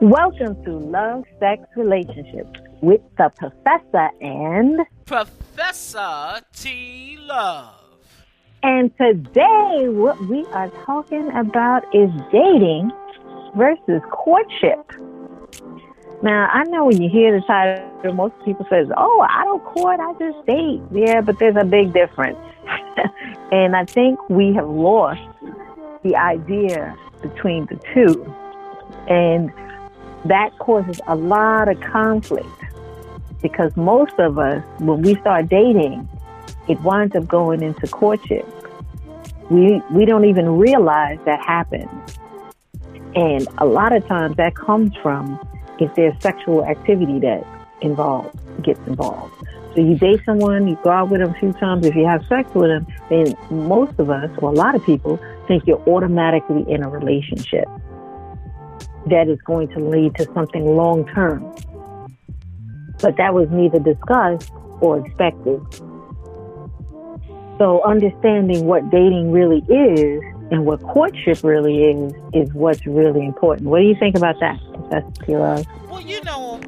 Welcome to Love, Sex, Relationships with the Professor and Professor T Love. And today, what we are talking about is dating versus courtship. Now, I know when you hear the title, most people says, "Oh, I don't court, I just date." Yeah, but there's a big difference, and I think we have lost the idea between the two, and that causes a lot of conflict because most of us, when we start dating, it winds up going into courtship. We we don't even realize that happens, and a lot of times that comes from if there's sexual activity that involved gets involved. So you date someone, you go out with them a few times. If you have sex with them, then most of us, or a lot of people, think you're automatically in a relationship that is going to lead to something long term. But that was neither discussed or expected. So understanding what dating really is and what courtship really is is what's really important. What do you think about that, Professor? Well, you know,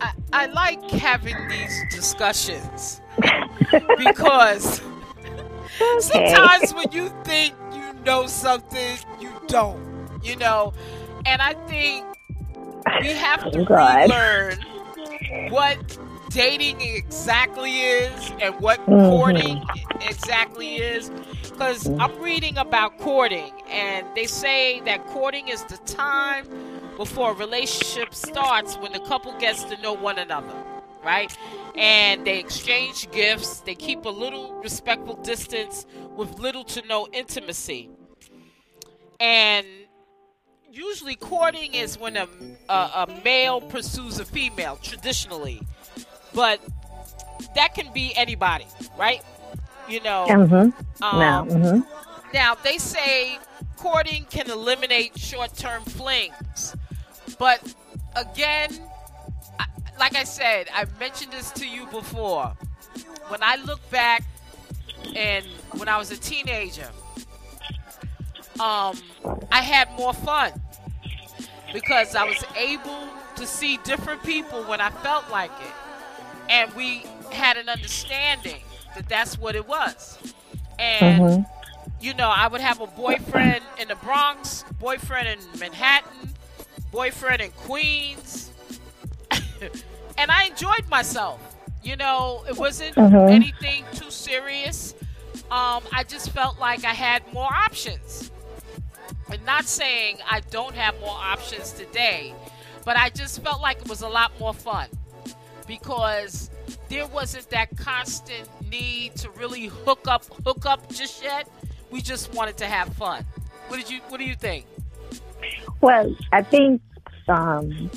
I, I like having these discussions because okay. sometimes when you think you know something, you don't. You know, and I think we have to oh, relearn what dating exactly is and what mm-hmm. courting exactly is. Because mm-hmm. I'm reading about courting and they say that courting is the time before a relationship starts when the couple gets to know one another right? And they exchange gifts. They keep a little respectful distance with little to no intimacy. And usually courting is when a, a, a male pursues a female traditionally but that can be anybody, right? You know. Mm-hmm. Um, now, mm-hmm. now they say courting can eliminate short-term flings, but again, I, like I said, I've mentioned this to you before. When I look back, and when I was a teenager, um, I had more fun because I was able to see different people when I felt like it and we had an understanding that that's what it was. And mm-hmm. you know, I would have a boyfriend in the Bronx, boyfriend in Manhattan, boyfriend in Queens, and I enjoyed myself. You know, it wasn't mm-hmm. anything too serious. Um, I just felt like I had more options. And not saying I don't have more options today, but I just felt like it was a lot more fun because there wasn't that constant need to really hook up hook up just yet. We just wanted to have fun. What did you what do you think? Well, I think um,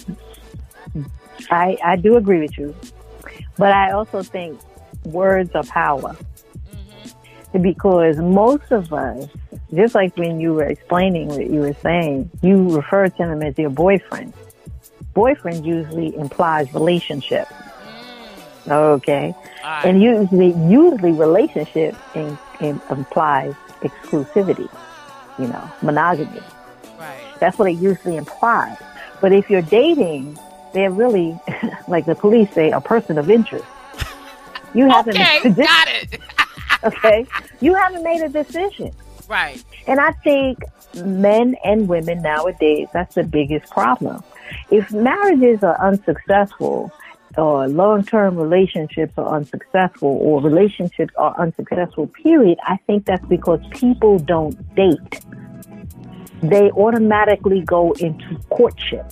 I I do agree with you. But I also think words are power. Mm-hmm. Because most of us, just like when you were explaining what you were saying, you refer to them as your boyfriend boyfriend usually implies relationship. Okay. Right. And usually, usually relationship in, in implies exclusivity, you know, monogamy. Right. That's what it usually implies. But if you're dating, they're really, like the police say, a person of interest. You haven't okay, got it. okay, you haven't made a decision. Right. And I think men and women nowadays, that's the biggest problem. If marriages are unsuccessful, or long-term relationships are unsuccessful, or relationships are unsuccessful, period, I think that's because people don't date. They automatically go into courtship.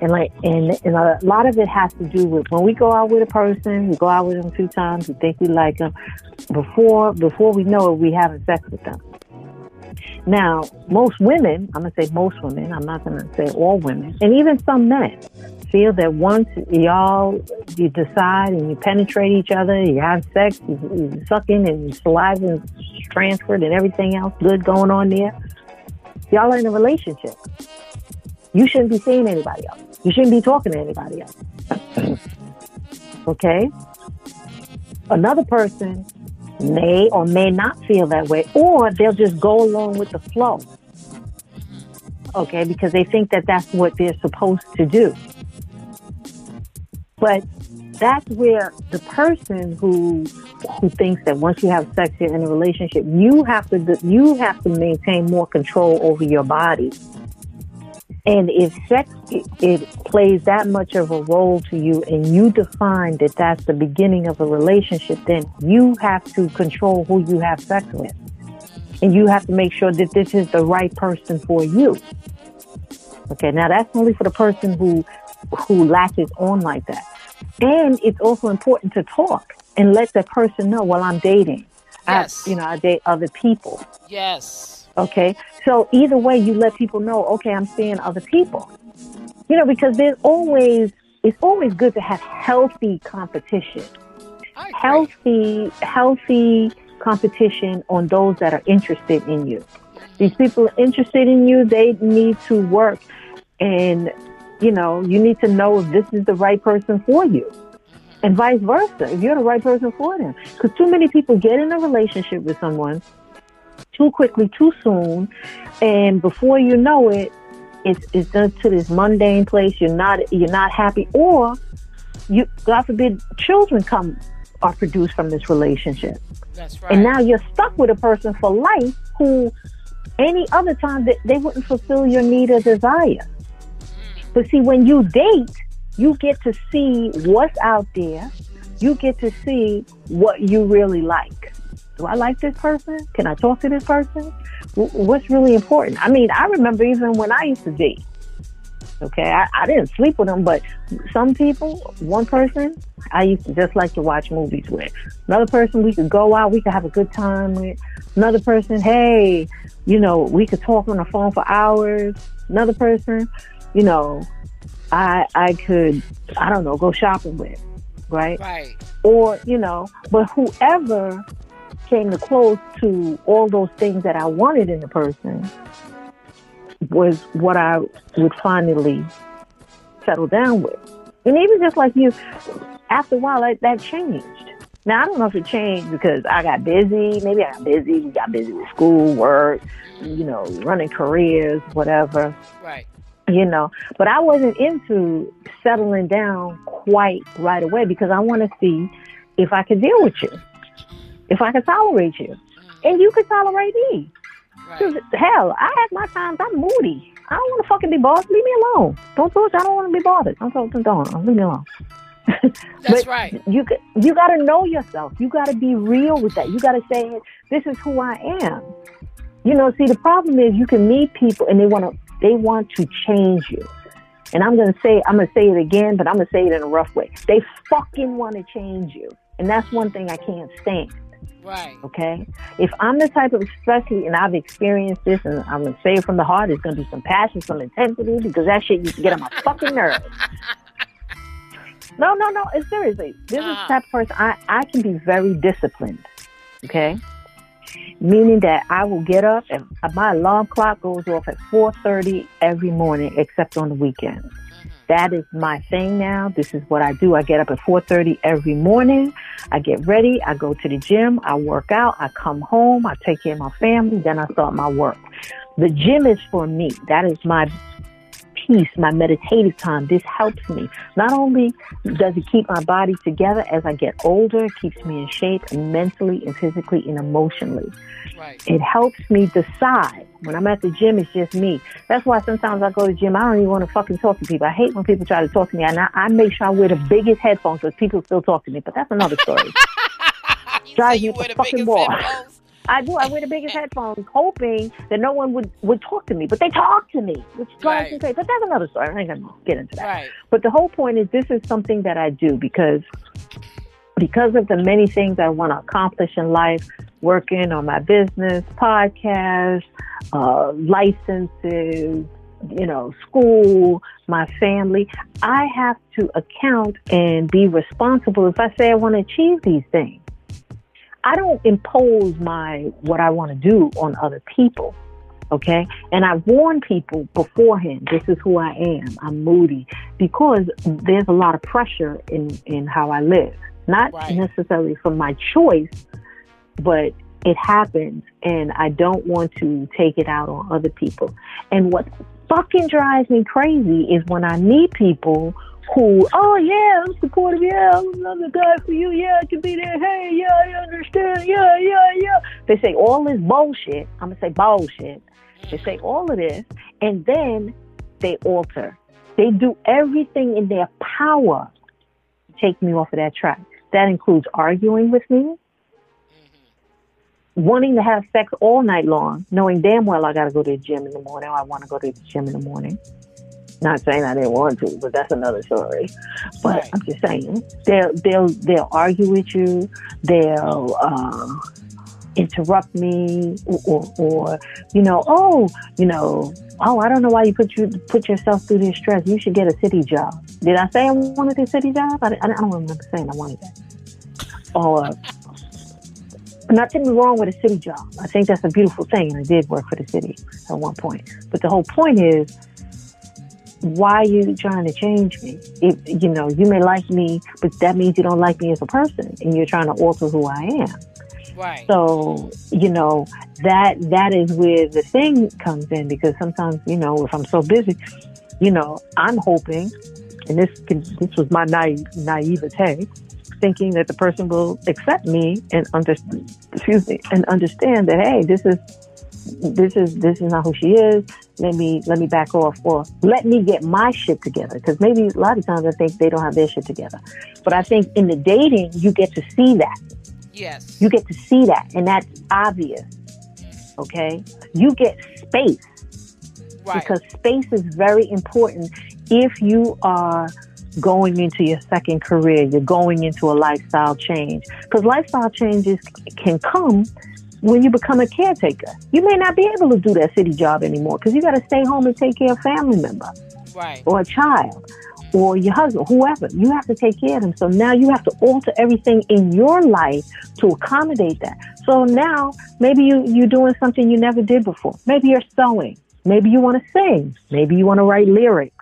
And like, and, and a lot of it has to do with when we go out with a person, we go out with them two times, we think we like them. Before, before we know it, we having sex with them. Now, most women, I'm going to say most women, I'm not going to say all women, and even some men feel that once y'all, you decide and you penetrate each other, you have sex, you, you sucking and saliva transferred and everything else good going on there, y'all are in a relationship. You shouldn't be seeing anybody else. You shouldn't be talking to anybody else. okay? Another person may or may not feel that way, or they'll just go along with the flow. Okay, because they think that that's what they're supposed to do. But that's where the person who who thinks that once you have sex you're in a relationship, you have to you have to maintain more control over your body. And if sex it, it plays that much of a role to you, and you define that that's the beginning of a relationship, then you have to control who you have sex with, and you have to make sure that this is the right person for you. Okay, now that's only for the person who who latches on like that. And it's also important to talk and let the person know, well, I'm dating. Yes. I, you know, I date other people. Yes. Okay. So either way, you let people know, okay, I'm seeing other people. You know, because there's always, it's always good to have healthy competition. Healthy, healthy competition on those that are interested in you. These people are interested in you, they need to work and you know, you need to know if this is the right person for you. And vice versa, if you're the right person for them. Because too many people get in a relationship with someone too quickly, too soon, and before you know it, it's, it's done to this mundane place. You're not you're not happy, or you God forbid children come are produced from this relationship. That's right. And now you're stuck with a person for life who any other time that they wouldn't fulfill your need or desire. Mm. But see, when you date, you get to see what's out there. You get to see what you really like. Do I like this person? Can I talk to this person? What's really important? I mean, I remember even when I used to date. Okay, I, I didn't sleep with them, but some people, one person, I used to just like to watch movies with. Another person, we could go out, we could have a good time with. Another person, hey, you know, we could talk on the phone for hours. Another person, you know, I I could I don't know go shopping with, right? Right. Or you know, but whoever came close to all those things that I wanted in a person was what I would finally settle down with. And even just like you, after a while, that, that changed. Now, I don't know if it changed because I got busy. Maybe I got busy. We got busy with school, work, you know, running careers, whatever. Right you know. But I wasn't into settling down quite right away because I want to see if I could deal with you, if I can tolerate you, mm. and you can tolerate me. Right. Hell, I have my times. I'm moody. I don't want to fucking be bothered. Leave me alone. Don't talk. I don't want to be bothered. Don't talk. Don't. don't leave me alone. That's right. You you got to know yourself. You got to be real with that. You got to say, "This is who I am." You know, see, the problem is you can meet people and they want to they want to change you. And I'm to say, I'm going to say it again, but I'm going to say it in a rough way. They fucking want to change you. And that's one thing I can't stand. Right. Okay. If I'm the type of, especially, and I've experienced this, and I'm going to say it from the heart, it's going to be some passion, some intensity, because that shit used to get on my fucking nerves. No, no, no. It's seriously. This uh. is the uh-huh. type of person I, I can be very disciplined. Okay meaning that I will get up and my alarm clock goes off at 4:30 every morning, except on the weekends. That is my thing now. This is what I do. I get up at 4:30 every morning. I get ready. I go to the gym. I work out. I come home. I take care of my family. Then I start my work. The gym is for me. That is my peace, my meditative time. This helps me. Not only does it keep my body together as I get older, it keeps me in shape mentally and physically and emotionally. Right. It helps me decide. When I'm at the gym, it's just me. That's why sometimes I go to the gym, I don't even want to fucking talk to people. I hate when people try to talk to me. And I, I make sure I wear the biggest headphones because people still talk to me. But that's another story. Drives me up fucking wall. I do. I wear the biggest headphones, hoping that no one would would talk to me. But they talk to me, which drives right. me crazy. But that's another story. I ain't gonna get into that. Right. But the whole point is, this is something that I do because because of the many things I want to accomplish in life, working on my business, podcast, uh, licenses, you know, school, my family. I have to account and be responsible if I say I want to achieve these things. I don't impose my what I want to do on other people. Okay. And I warn people beforehand, this is who I am. I'm moody because there's a lot of pressure in, in how I live. Not right. necessarily from my choice, but it happens and I don't want to take it out on other people. And what fucking drives me crazy is when I meet people who, oh yeah, I'm supportive, yeah, I'm the guy for you, yeah, I can be there, hey, yeah, I understand, yeah, yeah, yeah. They say all this bullshit. I'm gonna say bullshit. They say all of this, and then they alter. They do everything in their power to take me off of that track. That includes arguing with me, wanting to have sex all night long, knowing damn well I got to go to the gym in the morning. Or I want to go to the gym in the morning. Not saying I didn't want to, but that's another story. But right. I'm just saying they'll they'll they'll argue with you. They'll uh, interrupt me, or, or, or you know, oh, you know, oh, I don't know why you put you put yourself through this stress. You should get a city job. Did I say I wanted a city job? I, I, I don't remember saying I wanted that. Or nothing wrong with a city job. I think that's a beautiful thing, and I did work for the city at one point. But the whole point is, why are you trying to change me? If, you know, you may like me, but that means you don't like me as a person, and you're trying to alter who I am. Right. So, you know, that that is where the thing comes in because sometimes, you know, if I'm so busy, you know, I'm hoping, and this can, this was my naive, naivete, thinking that the person will accept me and under, excuse me, and understand that hey, this is this is this is not who she is. Let me let me back off, or let me get my shit together. Because maybe a lot of times I think they don't have their shit together, but I think in the dating you get to see that. Yes, you get to see that, and that's obvious. Okay, you get space right. because space is very important if you are going into your second career, you're going into a lifestyle change. Because lifestyle changes can come when you become a caretaker. You may not be able to do that city job anymore because you got to stay home and take care of a family member right. or a child or your husband, whoever. You have to take care of them. So now you have to alter everything in your life to accommodate that. So now maybe you, you're doing something you never did before. Maybe you're sewing. Maybe you want to sing. Maybe you want to write lyrics.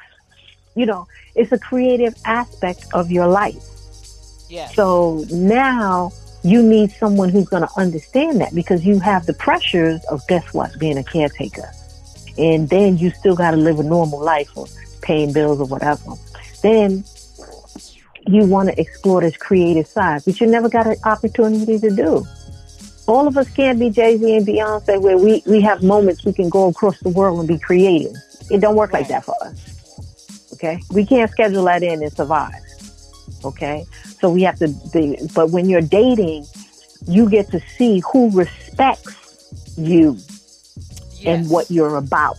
You know, it's a creative aspect of your life. Yes. So now you need someone who's going to understand that because you have the pressures of guess what, being a caretaker. And then you still got to live a normal life or paying bills or whatever. Then you want to explore this creative side, which you never got an opportunity to do. All of us can't be Jay Z and Beyonce where we, we have moments we can go across the world and be creative. It don't work right. like that for us. Okay. We can't schedule that in and survive. Okay. So we have to be, but when you're dating, you get to see who respects you yes. and what you're about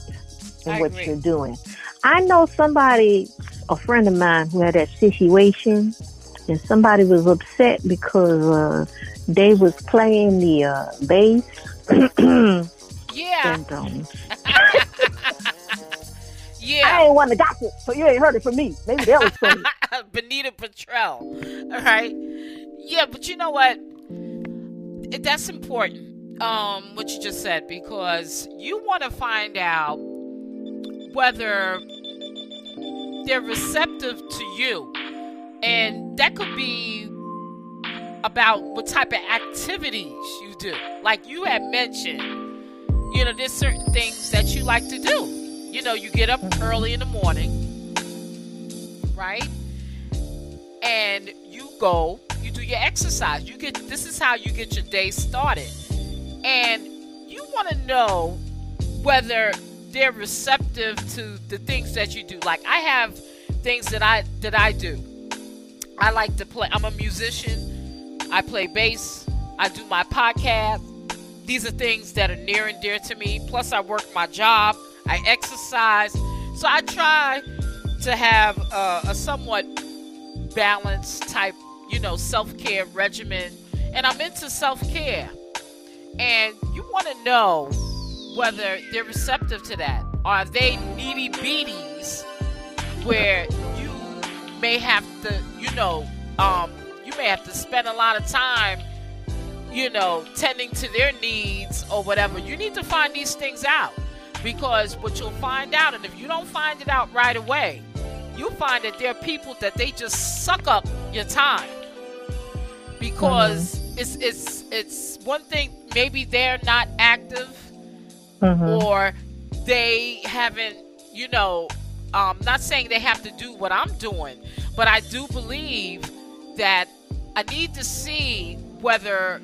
and I what agree. you're doing. I know somebody, a friend of mine who had that situation and somebody was upset because uh, they was playing the uh, bass. yeah. and, um, Yeah. I ain't one to gossip, so you ain't heard it from me. Maybe that was funny. Benita Patrell. All right. Yeah, but you know what? That's important, um, what you just said, because you want to find out whether they're receptive to you. And that could be about what type of activities you do. Like you had mentioned, you know, there's certain things that you like to do you know, you get up early in the morning, right? And you go, you do your exercise. You get this is how you get your day started. And you want to know whether they're receptive to the things that you do. Like I have things that I that I do. I like to play. I'm a musician. I play bass. I do my podcast. These are things that are near and dear to me. Plus, I work my job. I exercise. So I try to have a, a somewhat balanced type, you know, self care regimen. And I'm into self care. And you want to know whether they're receptive to that. Are they needy beaties where you may have to, you know, um, you may have to spend a lot of time, you know, tending to their needs or whatever. You need to find these things out. Because what you'll find out, and if you don't find it out right away, you'll find that there are people that they just suck up your time. Because mm-hmm. it's it's it's one thing maybe they're not active mm-hmm. or they haven't you know, um, not saying they have to do what I'm doing, but I do believe that I need to see whether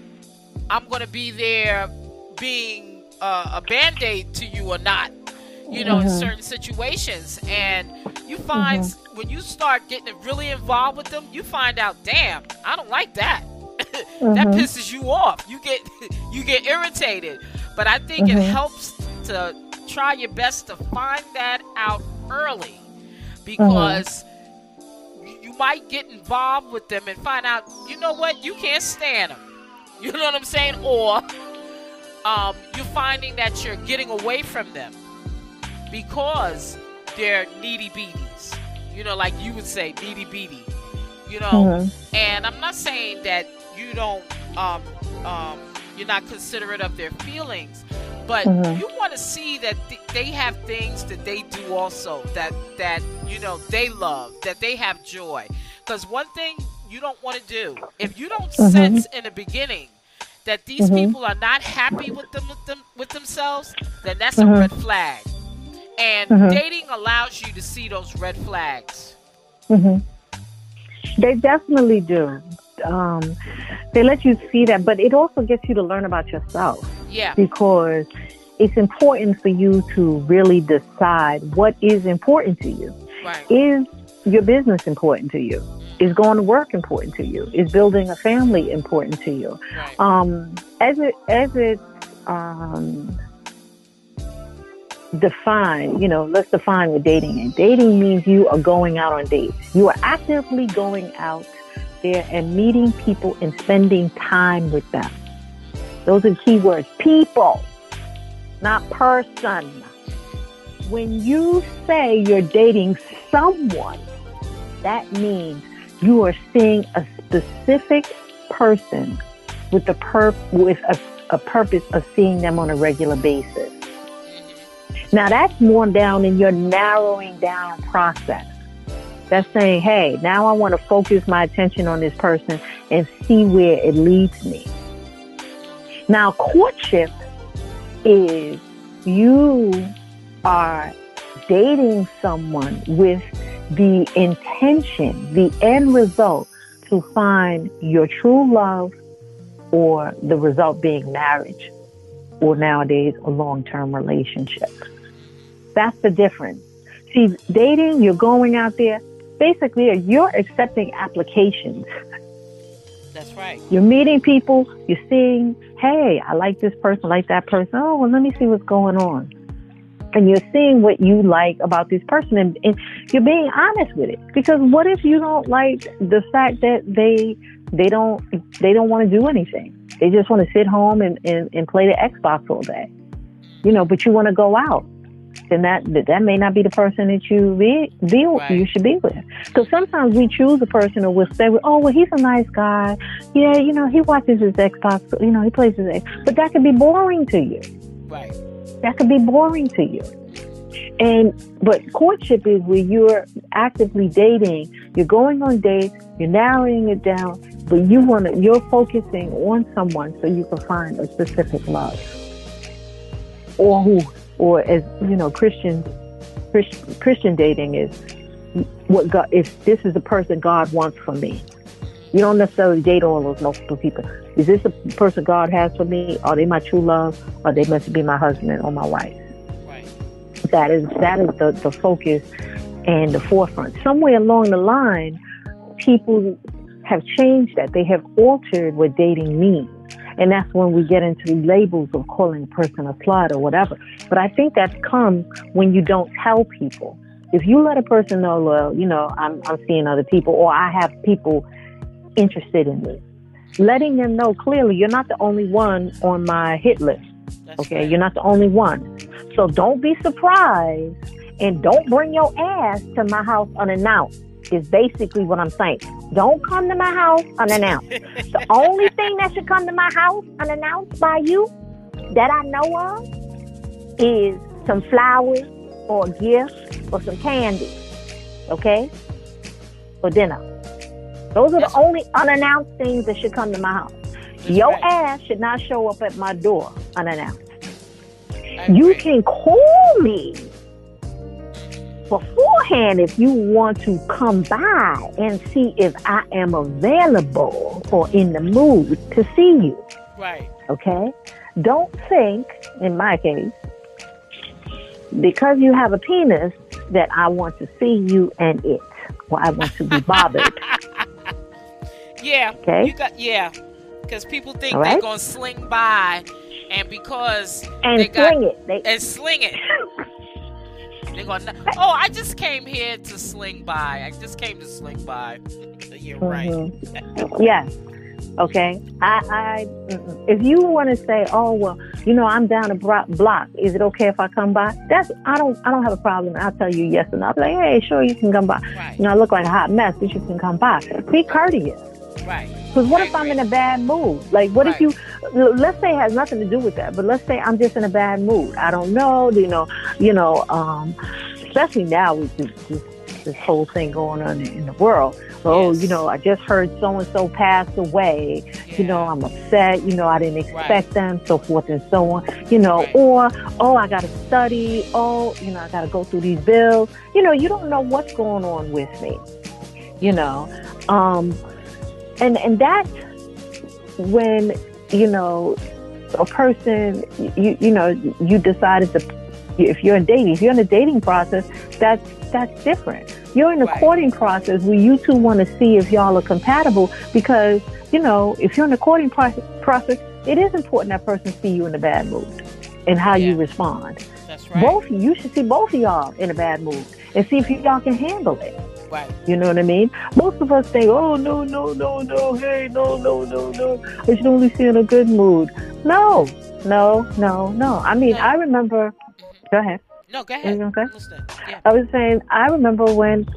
I'm going to be there being uh, a band aid to you or not, you know, mm-hmm. in certain situations. And you find mm-hmm. when you start getting really involved with them, you find out, damn, I don't like that. mm-hmm. That pisses you off. You get you get irritated. But I think it mm-hmm. helps to try your best to find that out early because mm-hmm. you might get involved with them and find out, you know what, you can't stand them. You know what I'm saying? Or um, you're finding that you're getting away from them because they're needy beaties. You know, like you would say, needy beatie. You know, mm-hmm. and I'm not saying that you don't, um, um, you're not considerate of their feelings, but mm-hmm. you want to see that th- they have things that they do also that that you know they love, that they have joy. Because one thing you don't want to do if you don't mm-hmm. sense in the beginning that these mm-hmm. people are not happy with them with them with themselves, then that's mm-hmm. a red flag. And mm-hmm. dating allows you to see those red flags. Mm-hmm. They definitely do. Um, they let you see that, but it also gets you to learn about yourself. Yeah. Because it's important for you to really decide what is important to you. Right. Is your business important to you? Is going to work important to you? Is building a family important to you? Right. Um, as it as it um, define, you know, let's define what dating is. Dating means you are going out on dates. You are actively going out there and meeting people and spending time with them. Those are key words. People, not person. When you say you're dating someone, that means you are seeing a specific person with the pur- with a, a purpose of seeing them on a regular basis. Now that's more down in your narrowing down process. That's saying, hey, now I want to focus my attention on this person and see where it leads me. Now, courtship is you are dating someone with the intention, the end result to find your true love or the result being marriage or nowadays a long-term relationship. That's the difference. See, dating, you're going out there, basically you're accepting applications. That's right. You're meeting people, you're seeing, hey, I like this person, I like that person. Oh, well, let me see what's going on. And you're seeing what you like about this person and, and you're being honest with it. Because what if you don't like the fact that they they don't they don't want to do anything. They just want to sit home and, and, and play the Xbox all day. You know, but you want to go out then that that may not be the person that you be, be right. you should be with. Because sometimes we choose a person or we'll say, "Oh, well, he's a nice guy. Yeah, you know, he watches his Xbox. You know, he plays his X." But that could be boring to you. Right. That could be boring to you. And but courtship is where you're actively dating. You're going on dates. You're narrowing it down, but you want to. You're focusing on someone so you can find a specific love, or who or as you know, Christian Christian dating is what God if this is the person God wants for me. You don't necessarily date all those multiple people. Is this the person God has for me? Are they my true love? Or they must be my husband or my wife? Right. That is that is the, the focus and the forefront. Somewhere along the line, people have changed that. They have altered what dating means. And that's when we get into labels of calling a person a slut or whatever. But I think that comes when you don't tell people. If you let a person know, well, you know, I'm, I'm seeing other people or I have people interested in me, letting them know clearly you're not the only one on my hit list. That's okay, right. you're not the only one. So don't be surprised and don't bring your ass to my house unannounced is basically what I'm saying. Don't come to my house unannounced. the only thing that should come to my house unannounced by you that I know of is some flowers or a gift or some candy. Okay? For dinner. Those are the only unannounced things that should come to my house. That's Your right. ass should not show up at my door unannounced. You can call me beforehand, if you want to come by and see if I am available or in the mood to see you. Right. Okay? Don't think, in my case, because you have a penis, that I want to see you and it, or I want to be bothered. yeah. Okay. You got yeah. Because people think right. they're gonna sling by, and because and they got sling it. They, and sling it. They're. Oh, I just came here to sling by. I just came to sling by. You're right. Mhm. yes. Okay. I, I, if you want to say, oh well, you know, I'm down a block. Is it okay if I come by? That's I don't, I don't have a problem. I'll tell you yes and I'll be like, hey, sure, you can come by. Right. You know, I look like a hot mess, but you can come by. Be courteous. Right. Because what I if I'm in a bad mood? Like, what if you, let's say it has nothing to do with that, but let's say I'm just in a bad mood. I don't know, you know, you know, um, especially now with this, this, this whole thing going on in the world. Oh, Yes. you know, I just heard so and so passed away. You know, I'm upset. You know, I didn't expect Right. them, so forth and so on. You know, Right. or oh, I got to study. Oh, you know, I got to go through these bills. You know, you don't know what's going on with me. You know, um, and and that's when you know a person you you know you decided to if you're in dating if you're in a dating process that's that's different you're in the Right. courting process where you two want to see if y'all are compatible because you know if you're in the courting process process it is important that person see you in a bad mood and how you respond That's right. both you should see both of y'all in a bad mood and see if y'all can handle it Right. you know what I mean? Most of us say, oh, no, no, no, no, hey, no, no, no, no. I should only see in a good mood. No, no, no, no. I mean, No. I remember, go ahead. No, go ahead. I'm. Yeah. I was saying, I remember when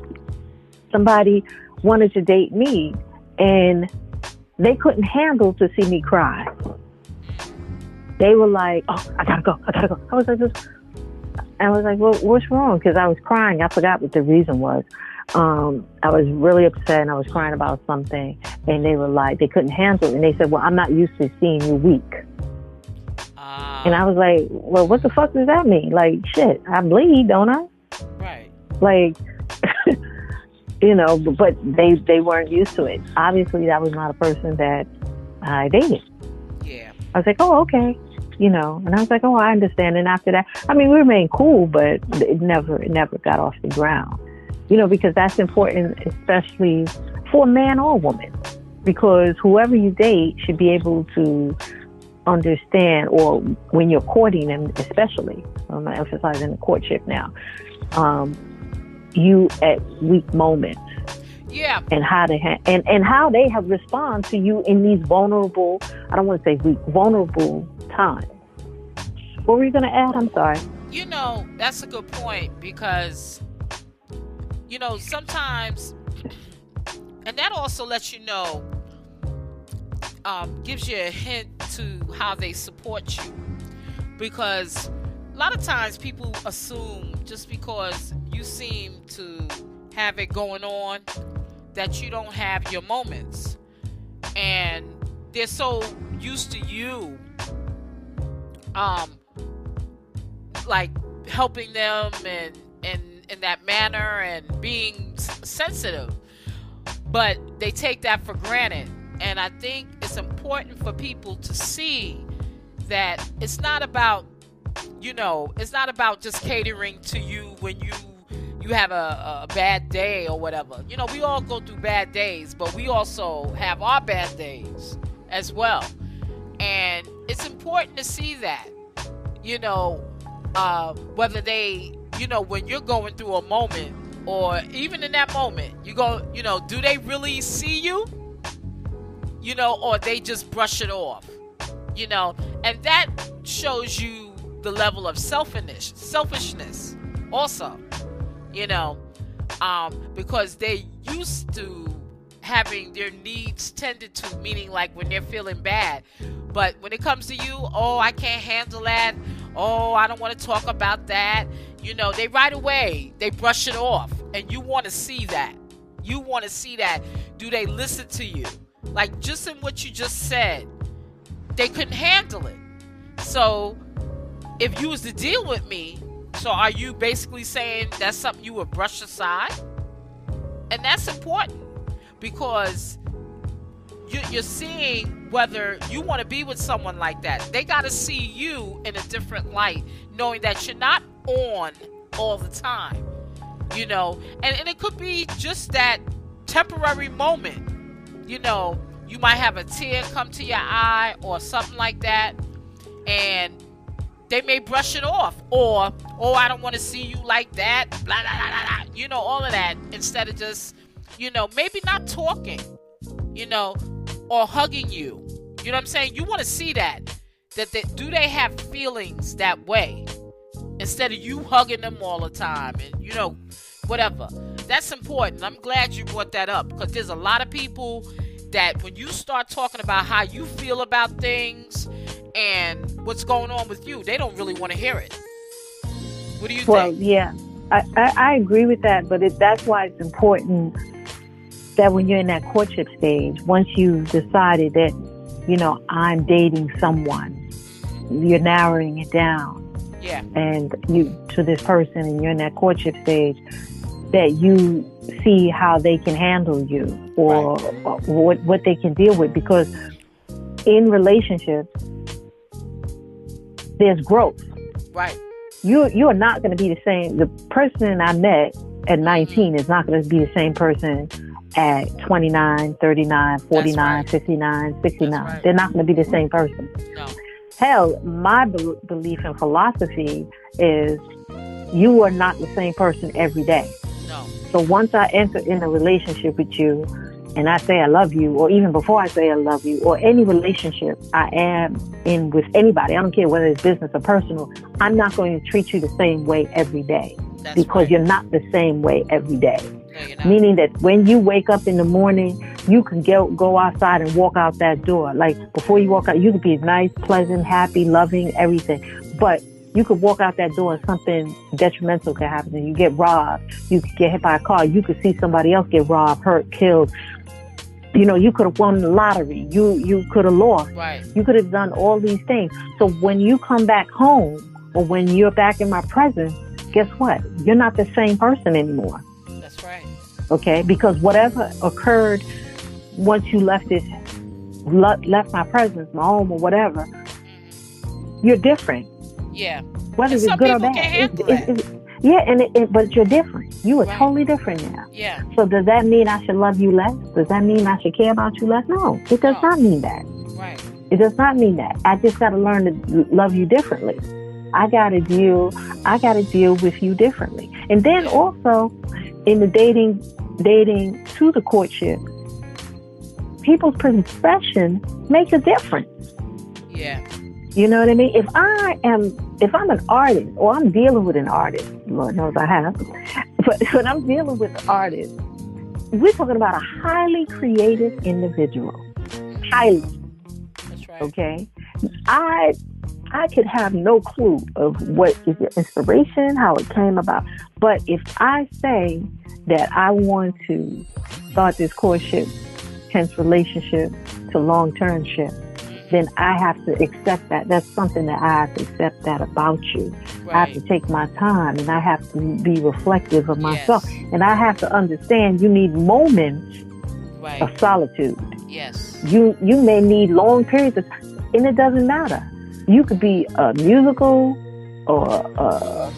somebody wanted to date me and they couldn't handle to see me cry. They were like, oh, I gotta go, I gotta go. I was like, this. I was like, well, what's wrong? Because I was crying. I forgot what the reason was. Um, I was really upset and I was crying about something. And they were like, they couldn't handle it. And they said, well, I'm not used to seeing you weak. Uh, And I was like, well, what the fuck does that mean? Like, shit, I bleed, don't I? right. like you know but they they weren't used to it obviously that was not a person that i dated Yeah. i was like oh okay you know and i was like oh i understand and after that i mean we remained cool but it never it never got off the ground you know because that's important especially for a man or a woman because whoever you date should be able to understand or when you're courting them especially i'm emphasizing the courtship now um, you at weak moments Yeah. and how to ha- and and how they have respond to you in these vulnerable I don't want to say weak vulnerable times. What were you going to add? I'm sorry. You know, that's a good point because, you know, sometimes, and that also lets you know, um, gives you a hint to how they support you. Because a lot of times people assume just because you seem to have it going on that you don't have your moments. And they're so used to you um like helping them and in that manner and being sensitive. But they take that for granted. And i think it's important for people to see that it's not about you know it's not about just catering to you when you you have a, a bad day or whatever. You know we all go through bad days but we also have our bad days as well. And it's important to see that you know uh, whether they you know when you're going through a moment or even in that moment you go you know do they really see you? You know or they just brush it off you know? And that shows you the level of selfishness selfishness also you know? Um, because they're used to having their needs tended to meaning like when they're feeling bad. But when it comes to you oh i can't handle that oh i don't want to talk about that. You know they right away they brush it off and you want to see that. You want to see that. Do they listen to you? Like just in what you just said they couldn't handle it. So if you was to deal with me So are you basically saying that's something you would brush aside? And that's important because you, are seeing whether you want to be with someone like that. They got to see you in a different light, knowing that you're not on all the time, you know. And, and it could be just that temporary moment, you know. You might have a tear come to your eye or something like that, and they may brush it off or oh i don't want to see you like that blah, blah, blah, blah, you know all of that instead of just you know maybe not talking you know or hugging you you know what i'm saying you want to see that that they, do they have feelings that way instead of you hugging them all the time and you know whatever that's important i'm glad you brought that up because there's a lot of people that when you start talking about how you feel about things and what's going on with you. They don't really want to hear it. What do you well, think? Well, yeah, I, I, I, agree with that, but it, that's why it's important that when you're in that courtship stage, once you've decided that, you know, I'm dating someone, you're narrowing it down. Yeah. And you to this person, and you're in that courtship stage, that you see how they can handle you or, right. or what what they can deal with because in relationships there's growth. Right. You you are not going to be the same. The person I met at 19 is not going to be the same person at 29, 39, 49, right. 59, 69. Right. They're not going to be the same person. No. Hell, my be- belief and philosophy is you are not the same person every day. No. So once I enter in a relationship with you, and I say I love you, or even before I say I love you, or any relationship I am in with anybody, I don't care whether it's business or personal, I'm not going to treat you the same way every day That's because right. you're not the same way every day. No, Meaning that when you wake up in the morning, you can go go outside and walk out that door. Like before you walk out, you could be nice, pleasant, happy, loving, everything. But you could walk out that door and something detrimental could happen and you get robbed. You could get hit by a car. You could see somebody else get robbed, hurt, killed you know, you could have won the lottery. You you could have lost. Right. You could have done all these things. So when you come back home or when you're back in my presence, guess what? You're not the same person anymore. That's right. Okay? Because whatever occurred once you left this left my presence, my home or whatever, you're different. Yeah. Whether it's good or bad. It's, it's, it's, yeah, and it, it, but you're different. You are right. totally different now. Yeah. So does that mean I should love you less? Does that mean I should care about you less? No, it does no. not mean that. Right. It does not mean that. I just got to learn to love you differently. I got to deal. I got to deal with you differently. And then also, in the dating, dating to the courtship, people's perception makes a difference. Yeah. You know what I mean? If I am, if I'm an artist or I'm dealing with an artist, Lord knows I have, but when I'm dealing with an artist, we're talking about a highly creative individual. Highly. That's right. Okay. I I could have no clue of what is your inspiration, how it came about. But if I say that I want to start this courtship, hence relationship to long term ship, then I have to accept that. That's something that I have to accept that about you. Right. I have to take my time and I have to be reflective of myself. Yes. And I have to understand you need moments right. of solitude. Yes. You you may need long periods of and it doesn't matter. You could be a musical or a,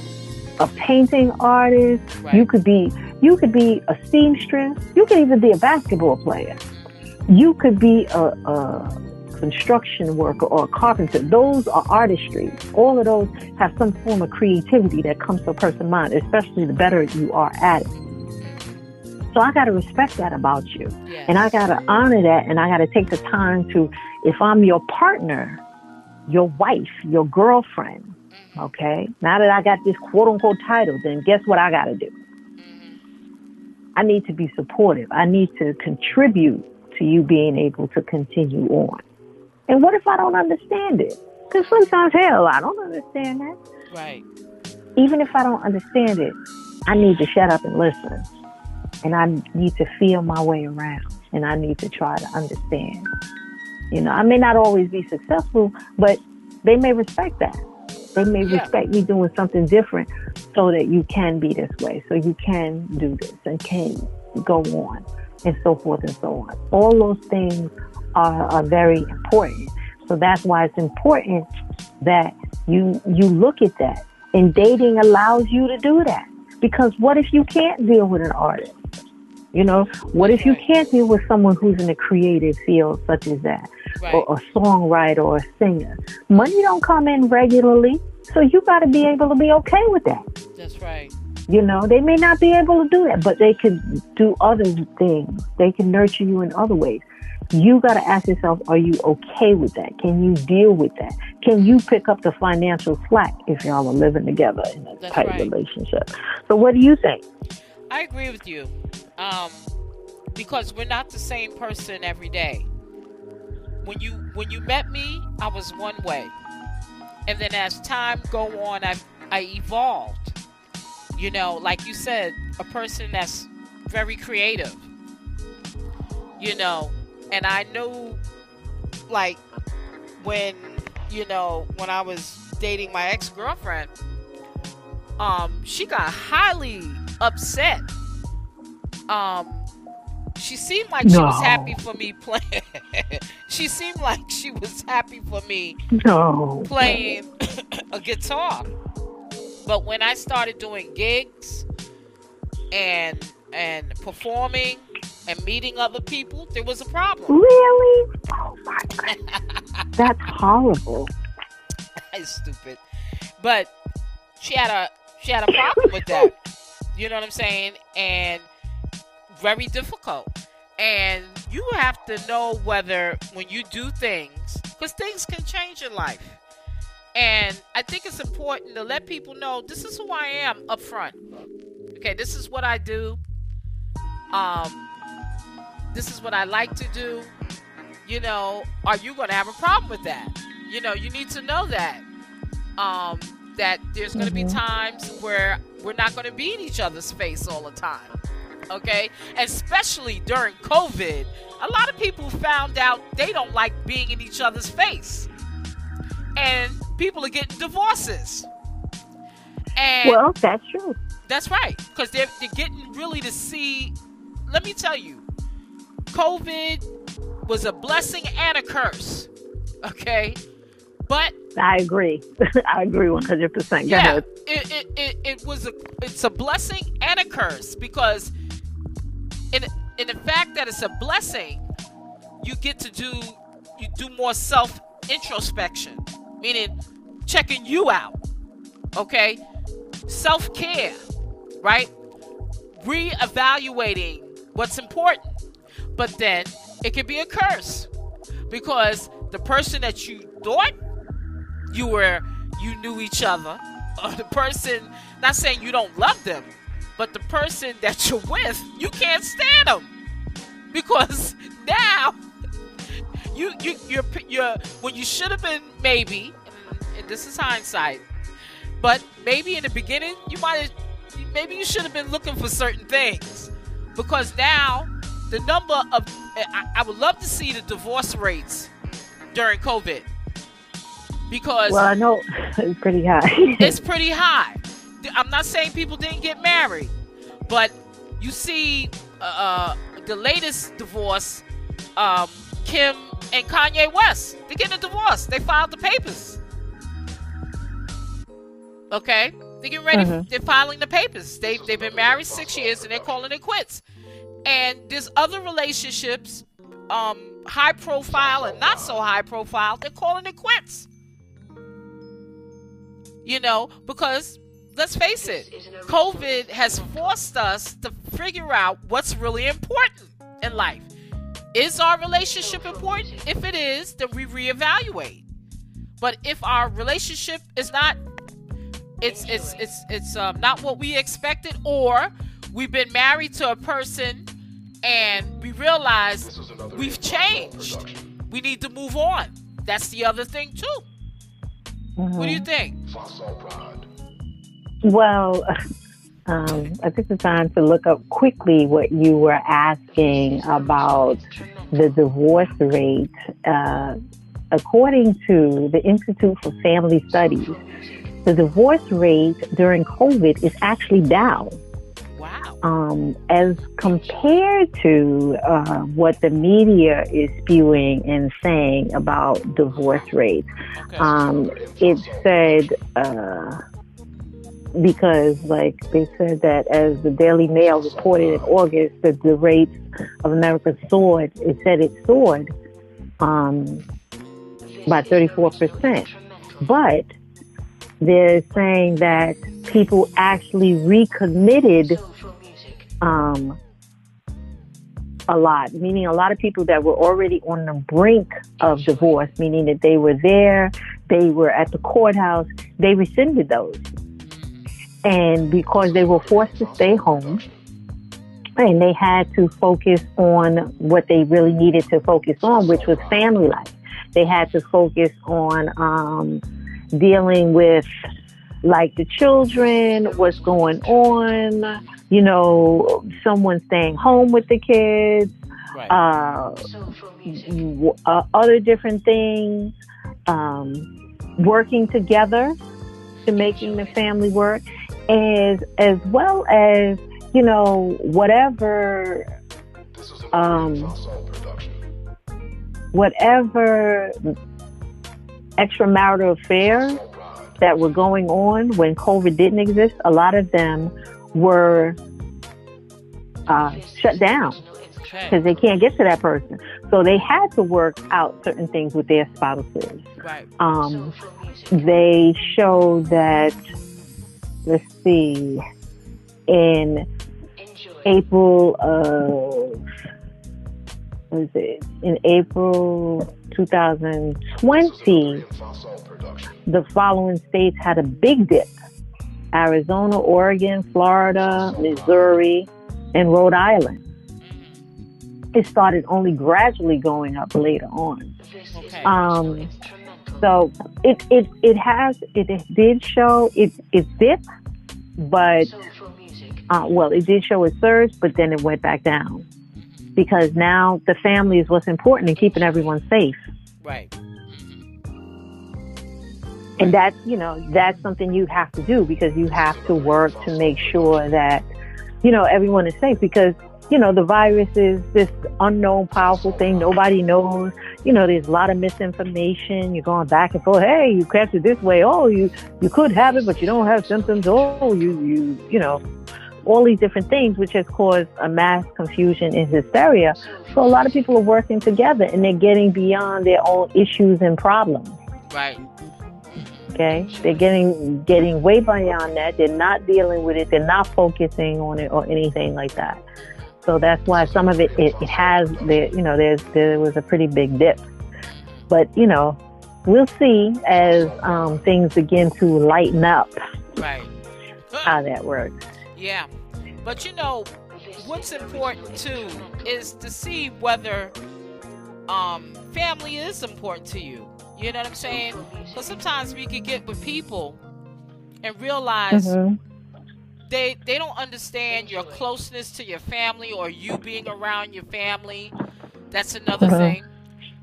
a painting artist. Right. You could be you could be a seamstress. You could even be a basketball player. Mm-hmm. You could be a, a construction worker or a carpenter. Those are artistry. All of those have some form of creativity that comes to a person's mind, especially the better you are at it. So I got to respect that about you. Yes. And I got to honor that. And I got to take the time to, if I'm your partner, your wife, your girlfriend, mm-hmm. okay, now that I got this quote unquote title, then guess what I got to do? Mm-hmm. I need to be supportive. I need to contribute to you being able to continue on. And what if I don't understand it? Because sometimes, hell, I don't understand that. Right. Even if I don't understand it, I need to shut up and listen. And I need to feel my way around. And I need to try to understand. You know, I may not always be successful, but they may respect that. They may Yeah. respect you doing something different so that you can be this way, so you can do this and can go on and so forth and so on. All those things are, are very important. So that's why it's important that you you look at that. And dating allows you to do that. Because what if you can't deal with an artist? You know, what if you can't deal with someone who's in a creative field such as that? Right. or a songwriter or a singer. Money don't come in regularly, so you got to be able to be okay with that. That's right. You know, they may not be able to do that, but they can do other things. They can nurture you in other ways. You got to ask yourself, are you okay with that? Can you deal with that? Can you pick up the financial slack if y'all are living together in a That's tight right. relationship? So, what do you think? I agree with you. Um, because we're not the same person every day. When you when you met me, I was one way, and then as time go on, I I evolved. You know, like you said, a person that's very creative. You know, and I knew, like, when you know when I was dating my ex girlfriend, um, she got highly upset. Um, she seemed like she was happy for me playing. she seemed like she was happy for me No. playing a guitar. But when I started doing gigs and and performing and meeting other people, there was a problem. Really? Oh my God. That's horrible. That's stupid. But she had a she had a problem with that. You know what I'm saying? And very difficult. And you have to know whether when you do things, because things can change in life. And I think it's important to let people know this is who I am up front. Okay, this is what I do. Um, this is what I like to do. You know, are you going to have a problem with that? You know, you need to know that. Um, that there's going to be Mhm. times where we're not going to be in each other's face all the time. Okay? Especially during COVID, a lot of people found out they don't like being in each other's face. And people are getting divorces. And Well, that's true. that's right, because they're, they're getting really to see. Let me tell you, COVID was a blessing and a curse. Okay, but I agree. I agree 100%. Go yeah, it, it, it, it was a it's a blessing and a curse because in in the fact that it's a blessing, you get to do you do more self introspection, meaning checking you out. Okay, self care, right? Reevaluating what's important, but then it can be a curse. Because the person that you thought you were you knew each other or the person not saying you don't love them but the person that you're with you can't stand them because now you you you're you're when you should have been maybe and this is hindsight but maybe in the beginning you might have maybe you should have been looking for certain things. Because now the number of I, I would love to see the divorce rates during covid because Well, I know it's pretty high. it's pretty high. I'm not saying people didn't get married, but you see uh, the latest divorce, um, Kim and Kanye West. They're getting a divorce. They filed the papers. Okay, they're getting ready. Mhm. They're filing the papers. They they've been married six years and they're calling it quits. And there's other relationships, um, high profile and not so high profile. They're calling it quits you know, because let's face it, COVID has forced us to figure out what's really important in life. Is our relationship important? If it is, then we reevaluate. But if our relationship is not, it's it's it's it's um, not what we expected, or we've been married to a person and we realize we've changed, we need to move on. That's the other thing too. What do you think? Well, um, I think it's time to look up quickly what you were asking about the divorce rate. Uh, according to the Institute for Family Studies, the divorce rate during COVID is actually down. Wow. Um, as compared to uh, what the media is spewing and saying about divorce rates, Okay. um, it said uh, because, like, they said that as the Daily Mail reported in August, that the rates of America soared. It said it soared um, by 34%. But they're saying that people actually recommitted um, a lot, meaning a lot of people that were already on the brink of divorce, meaning that they were there, they were at the courthouse, they rescinded those. And because they were forced to stay home, and they had to focus on what they really needed to focus on, which was family life. They had to focus on um, dealing with like the children, what's going on, you know, someone staying home with the kids, right. uh, w- uh, other different things, um, working together to making the family work, as as well as you know whatever um, whatever extramarital affairs that were going on when COVID didn't exist. A lot of them were uh, shut down because they can't get to that person. So they had to work out certain things with their spouses. Right. Um, they show that, let's see, in April of, what is it? In April 2020, the following states had a big dip Arizona, Oregon, Florida, Missouri, and Rhode Island. It started only gradually going up later on. Okay. Um, so it, it, it has, it, it did show, it, it dipped, but, uh, well, it did show a surge, but then it went back down because now the family is what's important in keeping everyone safe. right. And that's, you know, that's something you have to do because you have to work to make sure that, you know, everyone is safe because, you know, the virus is this unknown, powerful thing. Nobody knows. You know, there's a lot of misinformation. You're going back and forth. Hey, you catch it this way. Oh, you, you could have it, but you don't have symptoms. Oh, you, you, you know, all these different things, which has caused a mass confusion and hysteria. So a lot of people are working together and they're getting beyond their own issues and problems. Right. Okay, they're getting getting way beyond that. They're not dealing with it. They're not focusing on it or anything like that. So that's why some of it it, it has there. You know, there's there was a pretty big dip, but you know, we'll see as um, things begin to lighten up Right. how that works. Yeah. But you know, what's important too is to see whether um, family is important to you. You know what I'm saying? But sometimes we can get with people and realize Mhm. they they don't understand your closeness to your family or you being around your family. That's another Mhm. thing.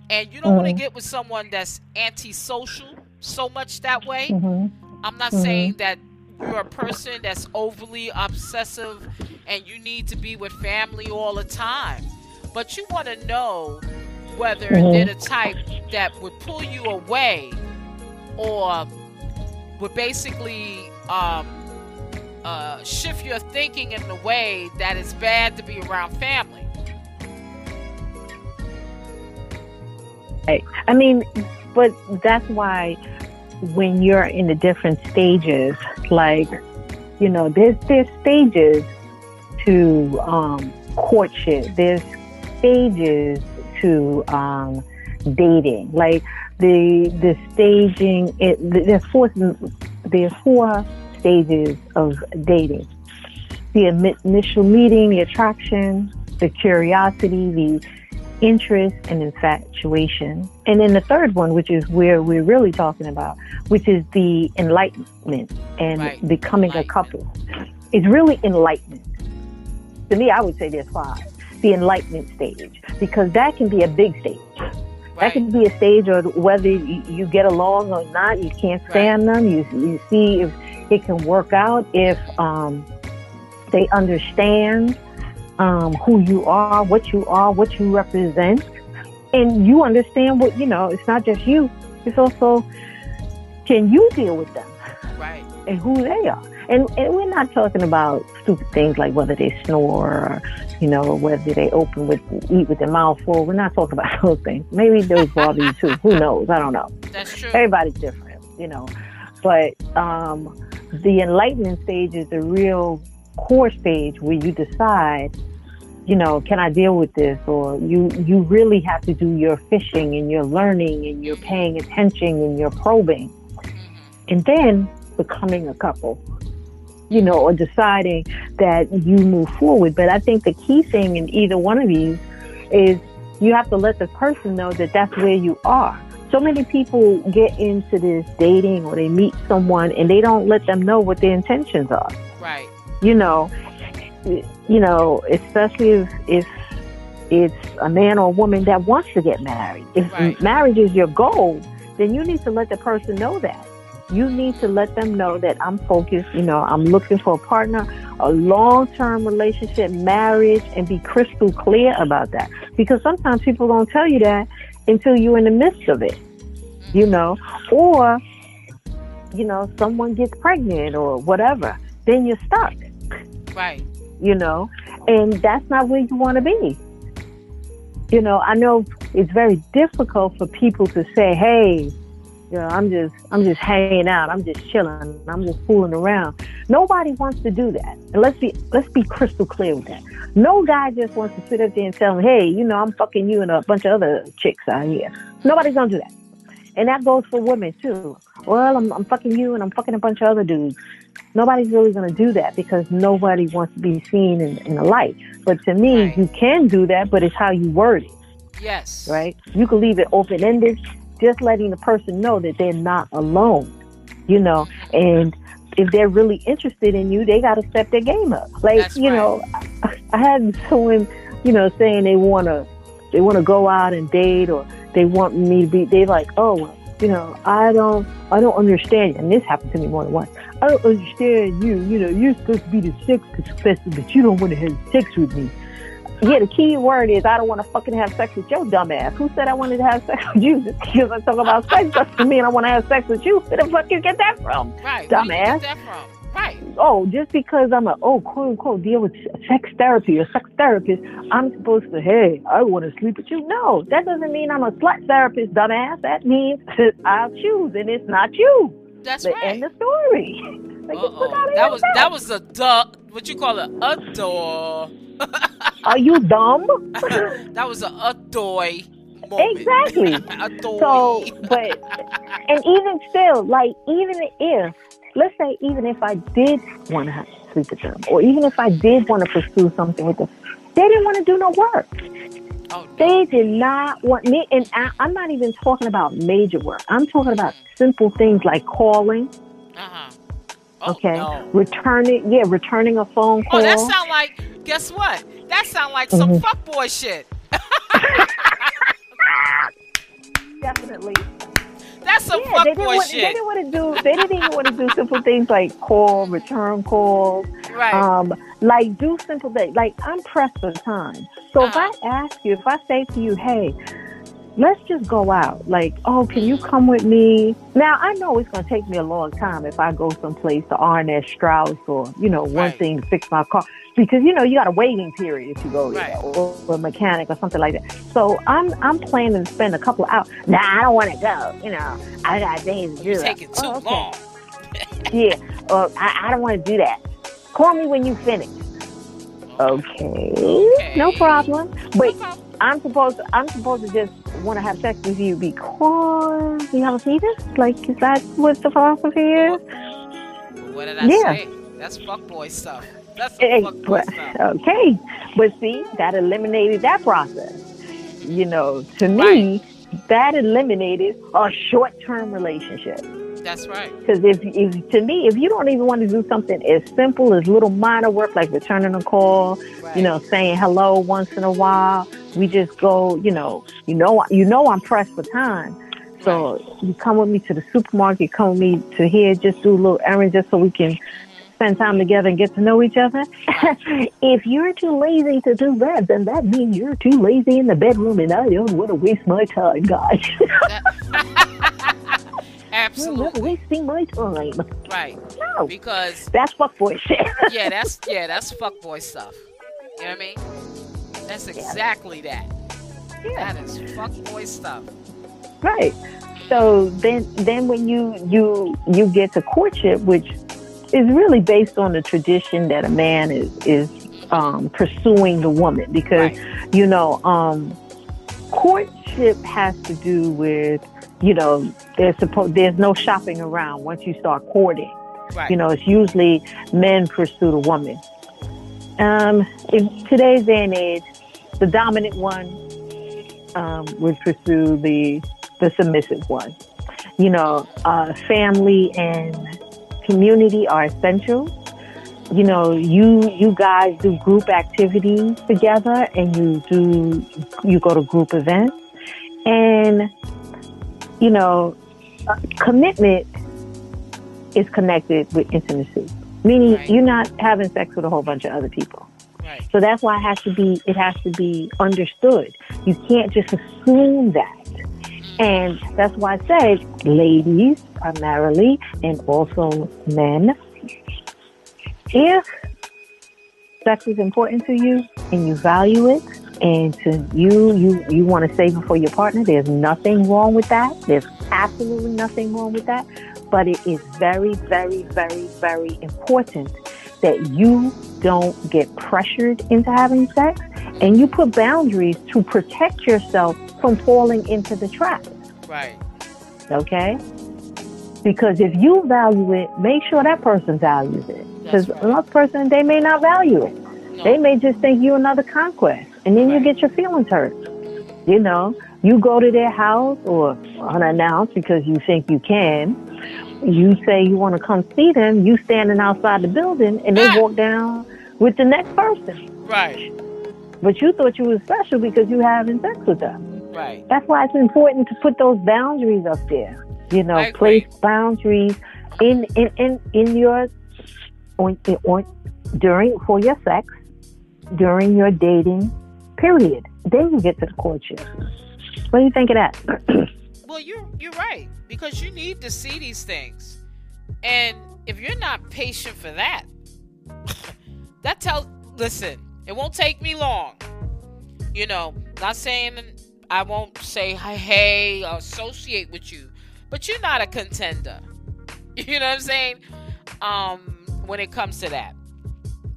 And you don't want to Mhm. get with someone that's antisocial so much that way. Mhm. I'm not saying that you're a person that's overly obsessive and you need to be with family all the time. But you want to know whether Mhm. they're the type that would pull you away or would basically um, uh, shift your thinking in a way that it's bad to be around family. Right. I mean, but that's why when you're in the different stages, like, you know, there's there's stages to um, courtship. There's stages to um, dating. Like the the staging. It, there's four there's four stages of dating. The initial meeting, the attraction, the curiosity, the interest and infatuation. And then the third one, which is where we're really talking about, which is the enlightenment and Right. becoming a couple. It's really enlightenment. To me, I would say there's five. The enlightenment stage, because that can be a big stage. That can be a stage or whether you, you get along or not. You can't stand right. them. You you see if it can work out if um, they understand um, who you are, what you are, what you represent, and you understand what you know. It's not just you. It's also can you deal with them, right? And who they are. And, and we're not talking about stupid things like whether they snore or, you know, whether they open with, eat with their mouth full. We're not talking about those things. Maybe those bother you too. Who knows? I don't know. That's true. Everybody's different, you know. But um, the enlightenment stage is the real core stage where you decide, you know, can I deal with this? Or you you really have to do your fishing and your learning and you're paying attention and you're probing. And then becoming a couple you know, or deciding that you move forward. But I think the key thing in either one of these is you have to let the person know that that's where you are. So many people get into this dating or they meet someone and they don't let them know what their intentions are. Right. You know, you know, especially if, if it's a man or a woman that wants to get married. If right. marriage is your goal, then you need to let the person know that you need to let them know that I'm focused, you know, I'm looking for a partner, a long term relationship, marriage, and be crystal clear about that. Because sometimes people don't tell you that until you're in the midst of it, you mm-hmm. know, or, you know, someone gets pregnant or whatever, then you're stuck. Right. You know, and that's not where you want to be. You know, I know it's very difficult for people to say, hey, you know, I'm just I'm just hanging out. I'm just chilling. I'm just fooling around. Nobody wants to do that. And let's be let's be crystal clear with that. No guy just wants to sit up there and tell him, hey, you know, I'm fucking you and a bunch of other chicks out here. Nobody's gonna do that. And that goes for women too. Well, I'm, I'm fucking you and I'm fucking a bunch of other dudes. Nobody's really going to do that because nobody wants to be seen in, in the light. But to me, right. you can do that, but it's how you word it. Yes. Right? You can leave it open ended just letting the person know that they're not alone, you know, and if they're really interested in you, they got to step their game up. Like, That's you right. know, I, I had someone, you know, saying they want to, they want to go out and date or they want me to be, they like, oh, you know, I don't, I don't understand. And this happened to me more than once. I don't understand you. You know, you're supposed to be the sex professor, but you don't want to have sex with me. Yeah, the key word is I don't want to fucking have sex with your dumbass. Who said I wanted to have sex with you? Just because I talk about sex doesn't mean I want to have sex with you. Where the fuck you get that from? Right. Dumbass. that from? Right. Oh, just because I'm a oh quote unquote deal with sex therapy or sex therapist, I'm supposed to hey I want to sleep with you. No, that doesn't mean I'm a slut therapist, dumbass. That means I'll choose, and it's not you. That's the right. End of story. like, that was that was a duh. What you call it? A door. Are you dumb? that was a adoy moment. Exactly. So, but and even still, like even if let's say even if I did want to sleep with them, or even if I did want to pursue something with them, they didn't want to do no work. Oh, no. They did not want me, and I, I'm not even talking about major work. I'm talking about simple things like calling. Uh-huh. Oh, okay, no. returning, yeah, returning a phone call. Oh, that sound like. Guess what? That sound like some Mhm. fuckboy shit. Definitely. That's some Yeah, fuckboy want, they didn't want to do. They didn't even want to do simple things like call, return calls. Right. Um, like do simple things. Like I'm pressed for time. So if I Uh-huh. ask you, if I say to you, hey, let's just go out. Like, oh, can you come with me? Now I know it's gonna take me a long time if I go someplace to R&S Strauss or you know one Right. thing to fix my car because you know you got a waiting period if you go there Right. or, or a mechanic or something like that. So I'm I'm planning to spend a couple of hours. Nah, I don't want to go. You know, I got things to do. Taking too Oh, okay. long. Yeah, uh, I, I don't want to do that. Call me when you finish. Okay, Okay. no problem. But Okay. I'm supposed I'm supposed to just want to have sex with you because you have a penis? Like, is that what the philosophy is? What did I Yeah. say? That's fuckboy stuff. That's Eh, fuckboy stuff. Okay, but see, that eliminated that process. You know, to me, that eliminated a short-term relationship. That's right. Because if, if to me, if you don't even want to do something as simple as little minor work like returning a call, Right. you know, saying hello once in a while, we just go, you know, you know, you know, I'm pressed for time. So right. you come with me to the supermarket, come with me to here, just do a little errand just so we can spend time together and get to know each other. if you're too lazy to do that, then that means you're too lazy in the bedroom and I don't want to waste my time, guys. Absolutely. Not wasting my time. Right. No. Because that's fuckboy shit. yeah, that's yeah, that's fuckboy stuff. You know what I mean? That's exactly yeah. that. Yeah. That is fuckboy stuff. Right. So then then when you you you get to courtship, which is really based on the tradition that a man is is um, pursuing the woman because right. you know um, courtship has to do with you know there's supposed there's no shopping around once you start courting. Right. You know it's usually men pursue the woman. Um, in today's day and age, the dominant one um, would pursue the the submissive one. You know, uh, family and community are essential. You know, you you guys do group activities together, and you do you go to group events, and you know, uh, commitment is connected with intimacy. Meaning, right. you're not having sex with a whole bunch of other people. Right. So that's why it has to be it has to be understood. You can't just assume that. And that's why I said ladies primarily and also men. If sex is important to you and you value it and to you you you want to save it for your partner, there's nothing wrong with that. There's absolutely nothing wrong with that. But it is very, very, very, very important that you don't get pressured into having sex and you put boundaries to protect yourself from falling into the trap. Right. Okay? Because if you value it, make sure that person values it. Because right. another person, they may not value it. No. They may just think you're another conquest. And then you get your feelings hurt. You know, you go to their house or unannounced because you think you can. You say you want to come see them. You standing outside the building and they ah. walk down with the next person. Right. But you thought you were special because you having sex with them. Right. That's why it's important to put those boundaries up there. You know, place boundaries in in in, in your on, on during for your sex during your dating period. Then you get to the courtship. What do you think of that? well, you're you're right because you need to see these things, and if you're not patient for that, that tells. Listen, it won't take me long. You know, not saying I won't say hey, associate with you, but you're not a contender. You know what I'm saying? Um, when it comes to that,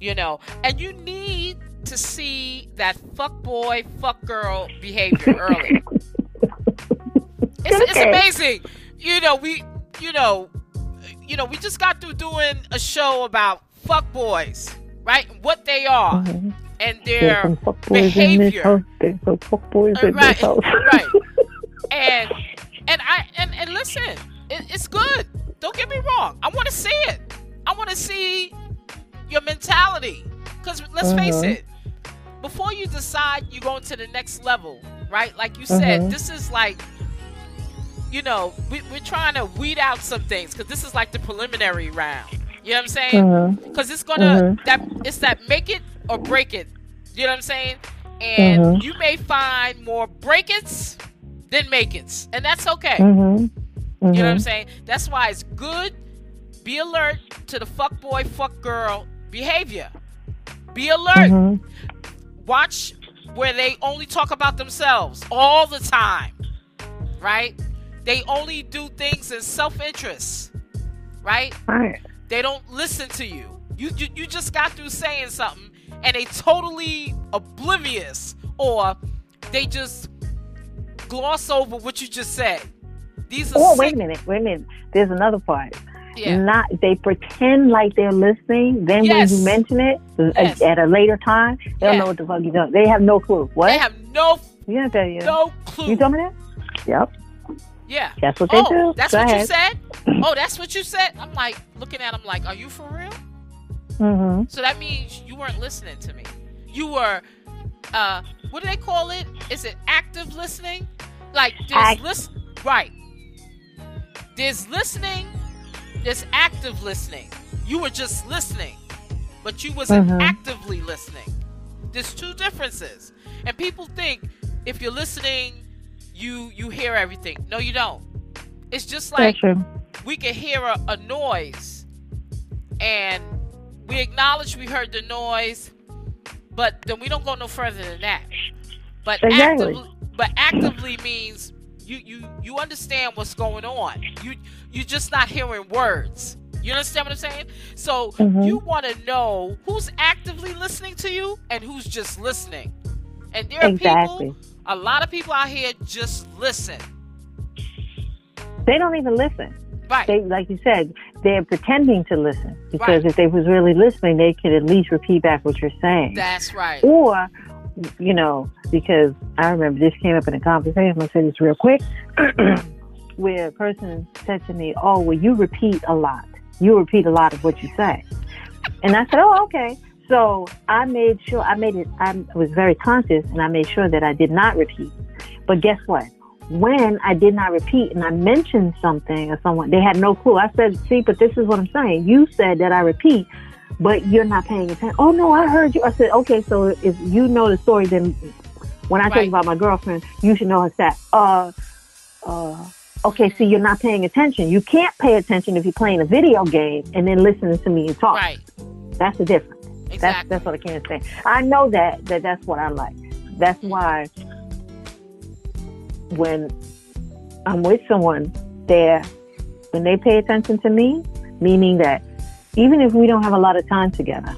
you know, and you need to see that fuck boy, fuck girl behavior early. it's, it's amazing. You know, we, you know, you know, we just got through doing a show about fuck boys, right? What they are. Mm-hmm and their behavior. There's some fuckboys in right, this house. right. And and I and, and listen, it, it's good. Don't get me wrong. I want to see it. I want to see your mentality. Because let's uh-huh. face it, before you decide you're going to the next level, right? Like you said, uh-huh. this is like you know, we, are trying to weed out some things because this is like the preliminary round. You know what I'm saying? Because uh-huh. it's gonna that it's that make it or break it. You know what I'm saying? And mm-hmm. you may find more break its than make its, and that's okay. Mm-hmm. Mm-hmm. You know what I'm saying? That's why it's good. Be alert to the fuck boy, fuck girl behavior. Be alert. Mm-hmm. Watch where they only talk about themselves all the time, right? They only do things in self interest, right? Right. They don't listen to you. You, you. you just got through saying something and they totally oblivious or they just gloss over what you just said. These are Oh, sick- wait a minute, wait a minute. There's another part. Yeah. Not they pretend like they're listening. Then yes. when you mention it yes. at, a later time, they don't know what the fuck you're doing. They have no clue. What? They have no. Yeah, you. No clue. You told me that. Yep. Yeah. That's what they oh, do. That's Go what ahead. you said. Oh, that's what you said. I'm like looking at them like, are you for real? Mm-hmm. So that means you weren't listening to me. You were uh, what do they call it? Is it active listening? Like there's Act- listen right. There's listening, there's active listening. You were just listening, but you wasn't Mhm. actively listening. There's two differences. And people think if you're listening, you you hear everything. No, you don't. It's just like we can hear a, a noise and we acknowledge we heard the noise, but then we don't go no further than that. But Exactly. actively, but actively means you you you understand what's going on. You you're just not hearing words. You understand what I'm saying? So Mhm. you want to know who's actively listening to you and who's just listening. And there are Exactly. people, a lot of people out here just listen. They don't even listen. Right. They, like you said, they're pretending to listen because Right. if they was really listening, they could at least repeat back what you're saying. That's right. or, you know, because I remember this came up in a conversation. I'm gonna say this real quick, where a person said to me, "Oh, well, you repeat a lot. You repeat a lot of what you say," and I said, "Oh, okay." So I made sure I made it. I was very conscious, and I made sure that I did not repeat. But guess what? When I did not repeat and I mentioned something or someone, they had no clue. I said, "See, but this is what I'm saying. You said that I repeat." But you're not paying attention. Oh no, I heard you. I said, okay, so if you know the story, then when I Right. talk about my girlfriend, you should know her that. Uh, uh, okay, see, you're not paying attention. You can't pay attention if you're playing a video game and then listening to me and talk. Right. That's the difference. That's Exactly. that's what I can't say. I know that that that's what I like. That's why when I'm with someone, there when they pay attention to me, meaning that even if we don't have a lot of time together,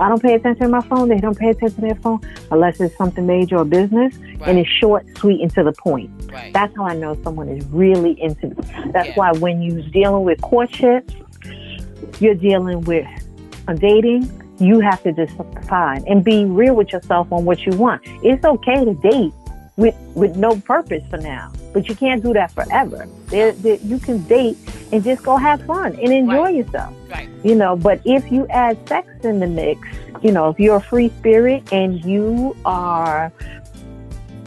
I don't pay attention to my phone. They don't pay attention to their phone unless it's something major or business, Right. and it's short, sweet, and to the point. right. That's how I know someone is really into me. That's Yeah. why when you're dealing with courtship, you're dealing with a dating, you have to just find and be real with yourself on what you want. It's okay to date with with no purpose for now, but you can't do that forever. There, there, you can date and just go have fun and enjoy Right. yourself right. you know but if you add sex in the mix you know if you're a free spirit and you are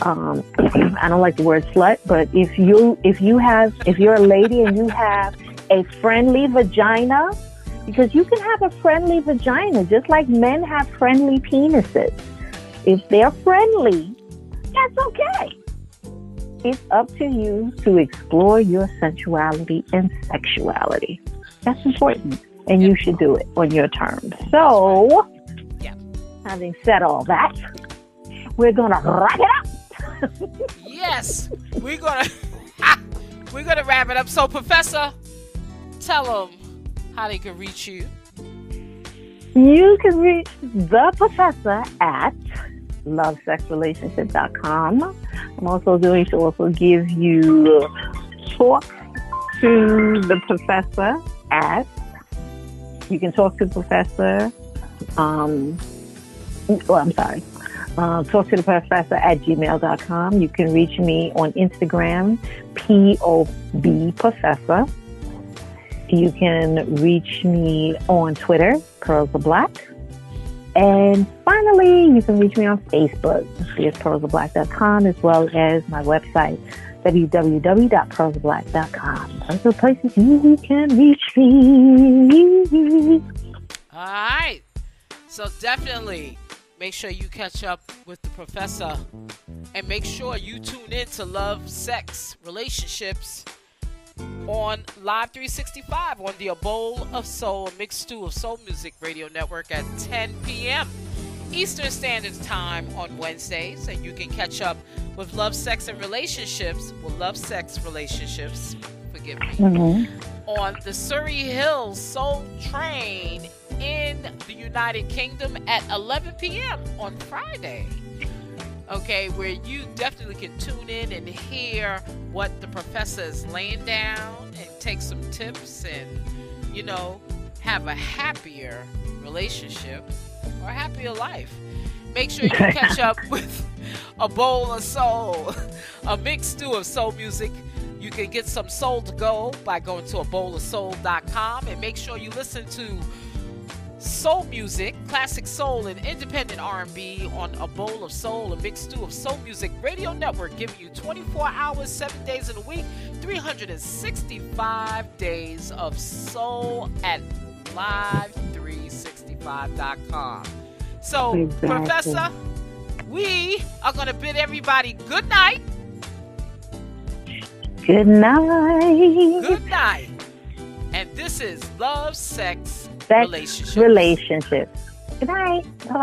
um i don't like the word slut but if you if you have if you're a lady and you have a friendly vagina because you can have a friendly vagina just like men have friendly penises if they're friendly that's okay it's up to you to explore your sensuality and sexuality that's important and you should do it on your terms. So, Yeah. having said all that, we're gonna wrap it up. Yes, we're gonna we're gonna wrap it up. So, Professor, tell them how they can reach you. You can reach the professor at lovesexrelationship.com. I'm also going to also give you talk to the professor at you can talk to the professor um well I'm sorry. Uh, talk to the professor at gmail.com. You can reach me on Instagram, P-O-B Professor. You can reach me on Twitter, Pearls of Black. And finally, you can reach me on Facebook, it's pearlsofblack.com, as well as my website, www.pearlsofblack.com. Those are places you can reach me. All right. So definitely make sure you catch up with the professor and make sure you tune in to Love, Sex, Relationships on Live 365 on the A Bowl of Soul, a mixed stew of soul music radio network at 10 p.m. Eastern Standard Time on Wednesdays. And you can catch up with Love, Sex, and Relationships, well, Love, Sex, Relationships, forgive me, Mm-hmm. on the Surrey Hills Soul Train in the United Kingdom at 11 p.m. on Friday. Okay, where you definitely can tune in and hear what the professor is laying down and take some tips and, you know, have a happier relationship or a happier life. Make sure you catch up with a bowl of soul, a mixed stew of soul music. You can get some soul to go by going to a bowl of soul.com and make sure you listen to soul music, classic soul, and independent R&B on a bowl of soul, a big stew of soul music. Radio Network giving you 24 hours, seven days in a week, 365 days of soul at live365.com. So, exactly. Professor, we are going to bid everybody good night. Good night. Good night. And this is Love, Sex, Sex Relationships. Relationships. Good night. Bye.